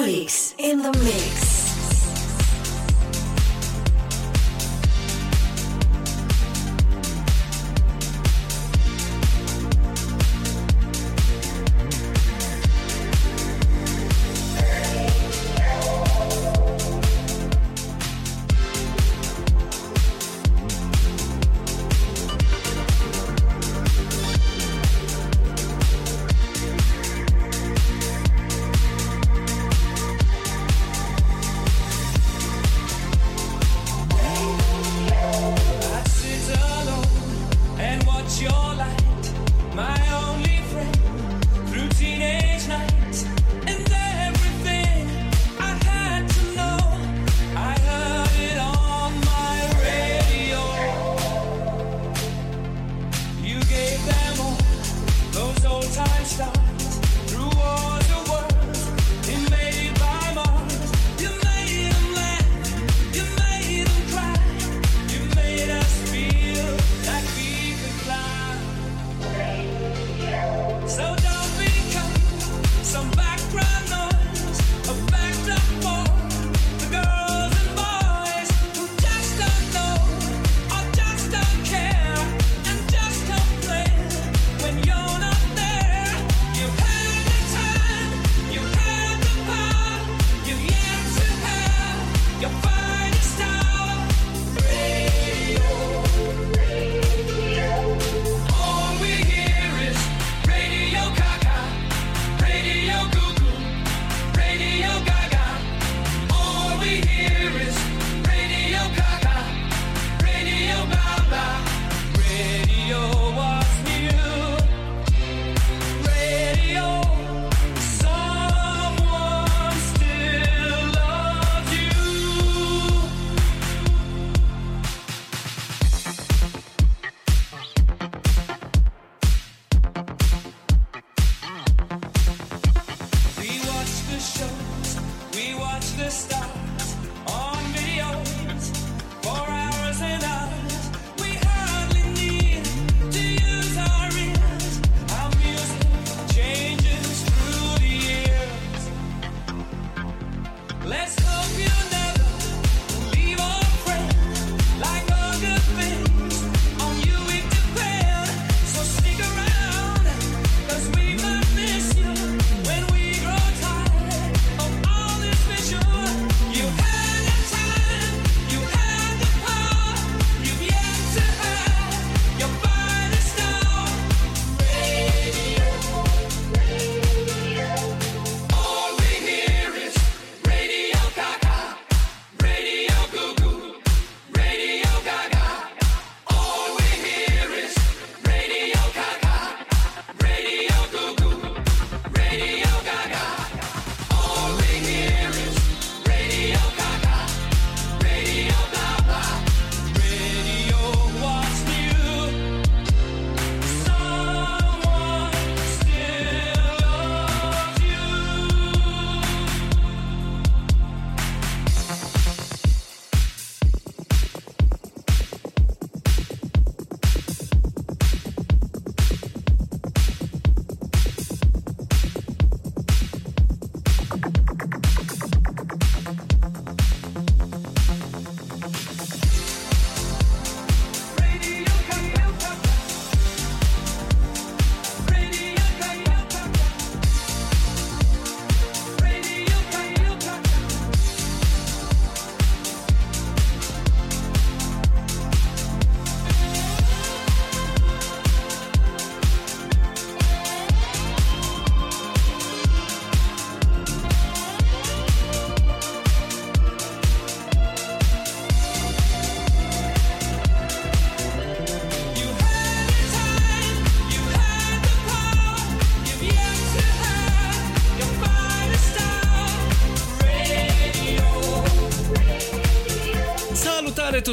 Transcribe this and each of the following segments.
Olix in the mix.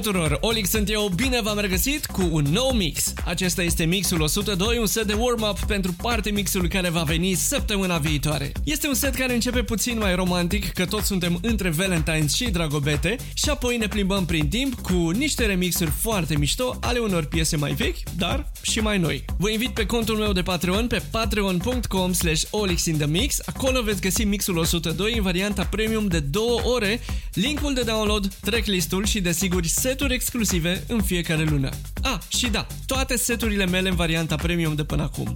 Tuturor! Olix sunt eu, bine v-am regăsit cu un nou mix. Acesta este mixul 102, un set de warm-up pentru parte mixul care va veni săptămâna viitoare. Este un set care începe puțin mai romantic, că toți suntem între Valentine's și Dragobete, și apoi ne plimbăm prin timp cu niște remixuri foarte mișto ale unor piese mai vechi, dar și mai noi. Vă invit pe contul meu de Patreon pe patreon.com slash olixinthemix, acolo veți găsi mixul 102 în varianta premium de 2 ore, linkul de download, tracklistul și desigur seturi exclusive în fiecare lună. Ah, și da, toate seturile mele în varianta premium de până acum.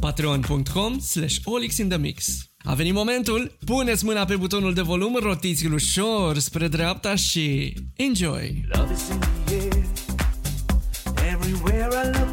patreon.com slash olixinthemix A venit momentul, puneți mâna pe butonul de volum, rotiți-l ușor spre dreapta și enjoy! Love is in the air. Everywhere I look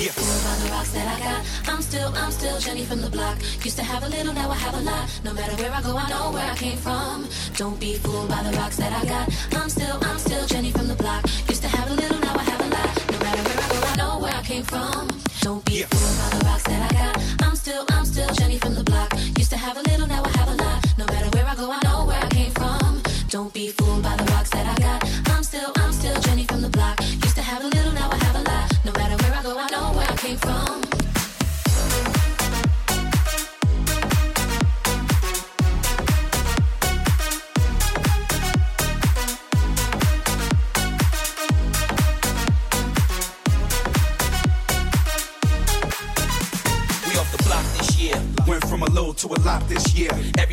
Don't be fooled by the rocks that I got. I'm still, I'm still Jenny from the block. Used to have a little, now I have a lot. No matter where I go, I know where I came from. Don't be fooled by the rocks that I got. I'm still, I'm still Jenny from the block. Used to have a little, now I have a lot. No matter where I go, I know where I came from. Don't be fooled by the rocks that I got. I'm still, I'm still Jenny from the block. Used to have a little, now I have a lot. No matter where I go, I know where I came from. Don't be fooled by the rocks that I got. I'm still, I'm still Jenny from the block. Used to have a little, now I have a lot. From.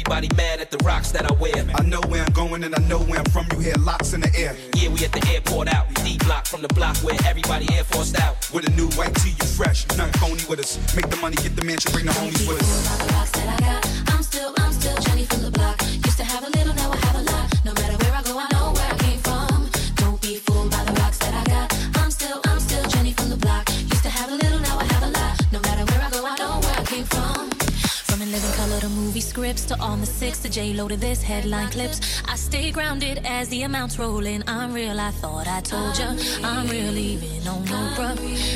Everybody mad at the rocks that I wear. I know where I'm going and I know where I'm from. You hear locks in the air. Yeah, we at the airport out. D block from the block where everybody air forced out. With a new white tee, you fresh. Nothing phony with us. Make the money, get the mansion, bring the homies with us. By the rocks that I got, I'm still, I'm still Jenny from the block. Used to have a little, movie scripts to on the six to J Lo to this headline clips. I stay grounded as the amounts roll in. I'm real, I thought I told ya. I'm real, even on no bruh.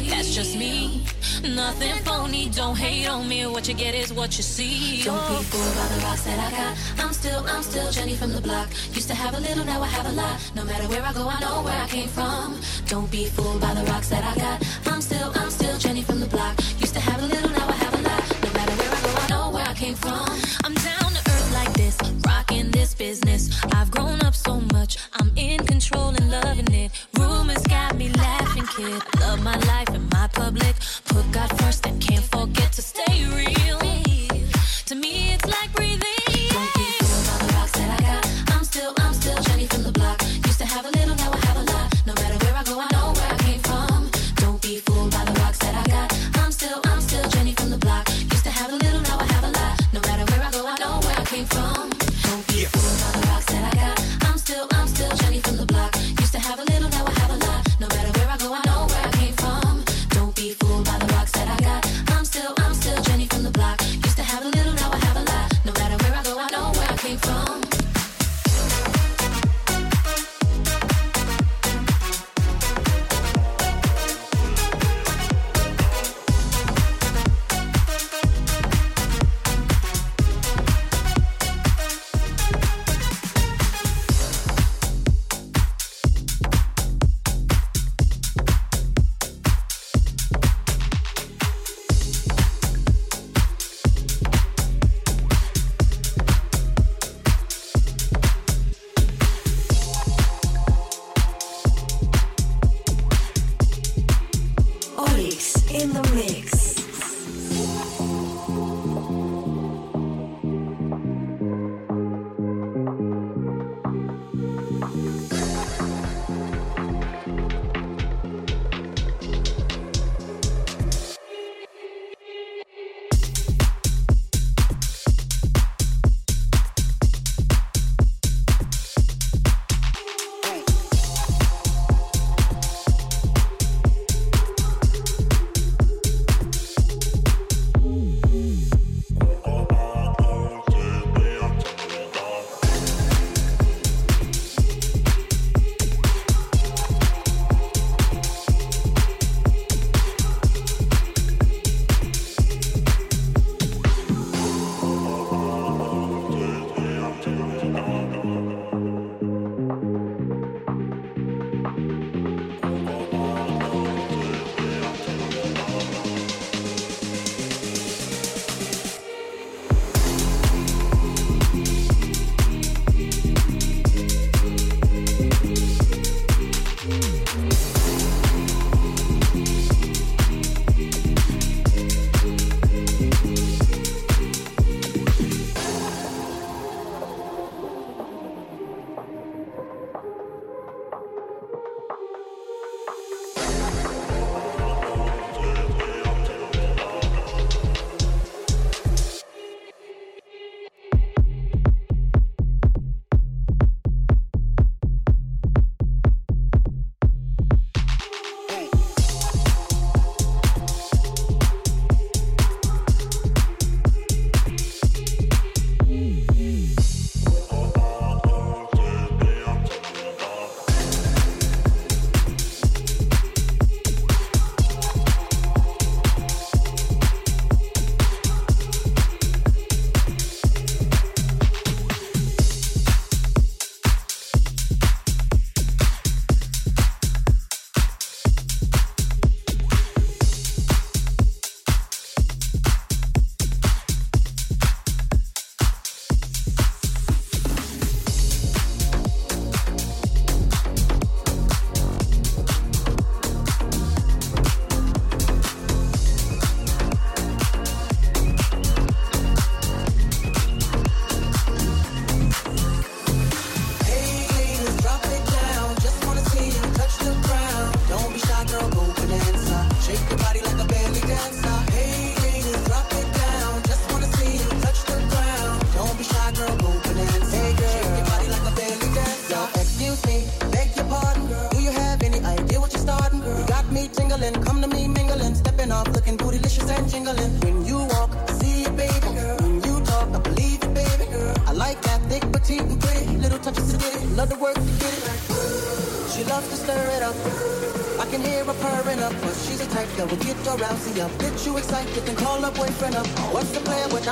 That's just me. Nothing phony, don't hate on me. What you get is what you see. Don't be fooled by the rocks that I got. I'm still, I'm still Jenny from the block. Used to have a little, now I have a lot. No matter where I go, I know where I came from. Don't be fooled by the rocks that I got. I'm still, I'm still Jenny from the block. Came from. I'm down to earth like this, rocking this business. I've grown up so much, I'm in control and loving it. Rumors got me laughing, kid. Love my life in my public. Put God first and can't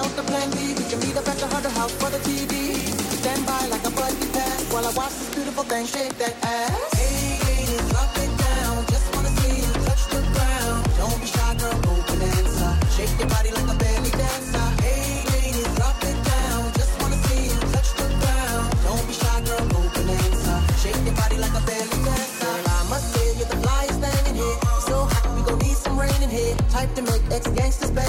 with the plan B. We can meet up at the Hunter House for the TV. Stand by like a buddy pass while I watch this beautiful thing shake that ass. Hey, hey, drop it down. Just wanna see you touch the ground. Don't be shy, girl, go. Shake your body like a belly dancer. Hey, and down. Just wanna see you touch the ground. Don't be shy, girl. Shake your body like a belly dancer. I must say you're the thing in here. So hot, we gon' need some rain in here. Type to make ex-gangsters bang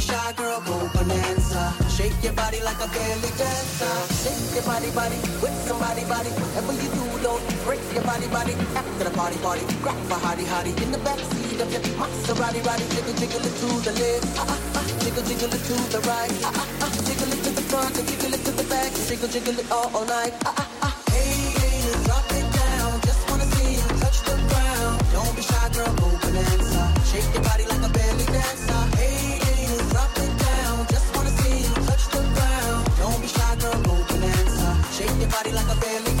shake your body like a belly dancer. Shake your body, body with somebody, body. Whatever you do, don't break your body, body. After the party, party, grab a hottie, hottie in the backseat of your Maserati, body. Jiggle, jiggle it to the left, ah ah ah. Jiggle, jiggle it to the right, ah ah ah. Jiggle it to the front and jiggle it to the back. Jiggle, jiggle it all, all night, ah ah ah. Hey, ladies, drop it down. Just wanna see you touch the ground. Don't be shy, girl, move and bonanza. Shake your body like a belly dancer. Hey. body like a belly.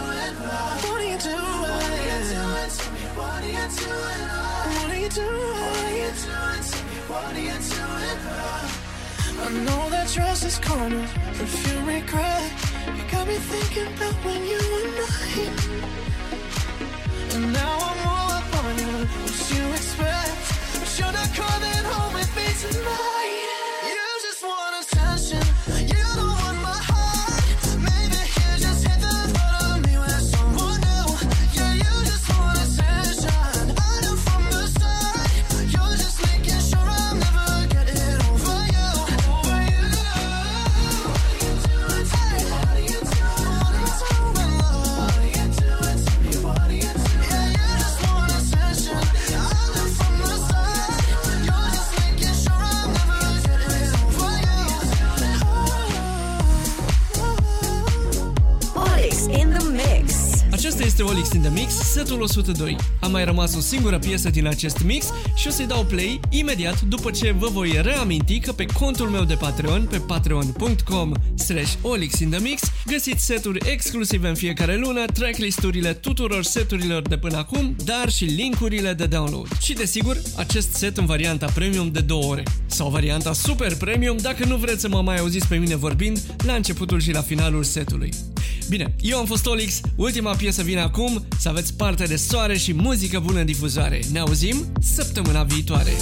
What are you doing? What are you doing to me? What are you doing? What are you doing? To me? What are you doing? I know that trust is corner. If you regret, you got me thinking when you were mine. And now I'm all up on you. What you expect? But you're not coming home with me tonight. In the Mix, setul 102. A mai rămas o singură piesă din acest mix și o să-i dau play imediat după ce vă voi reaminti că pe contul meu de Patreon, pe patreon.com slash olixinthemix, găsiți seturi exclusive în fiecare lună, tracklist-urile tuturor seturilor de până acum, dar și linkurile de download. Și desigur, acest set în varianta premium de 2 ore. Sau varianta super premium dacă nu vreți să mă mai auziți pe mine vorbind la începutul și la finalul setului. Bine, eu am fost Olix, ultima piesă vine acum, să aveți parte de soare și muzică bună în difuzare. Ne auzim săptămâna viitoare.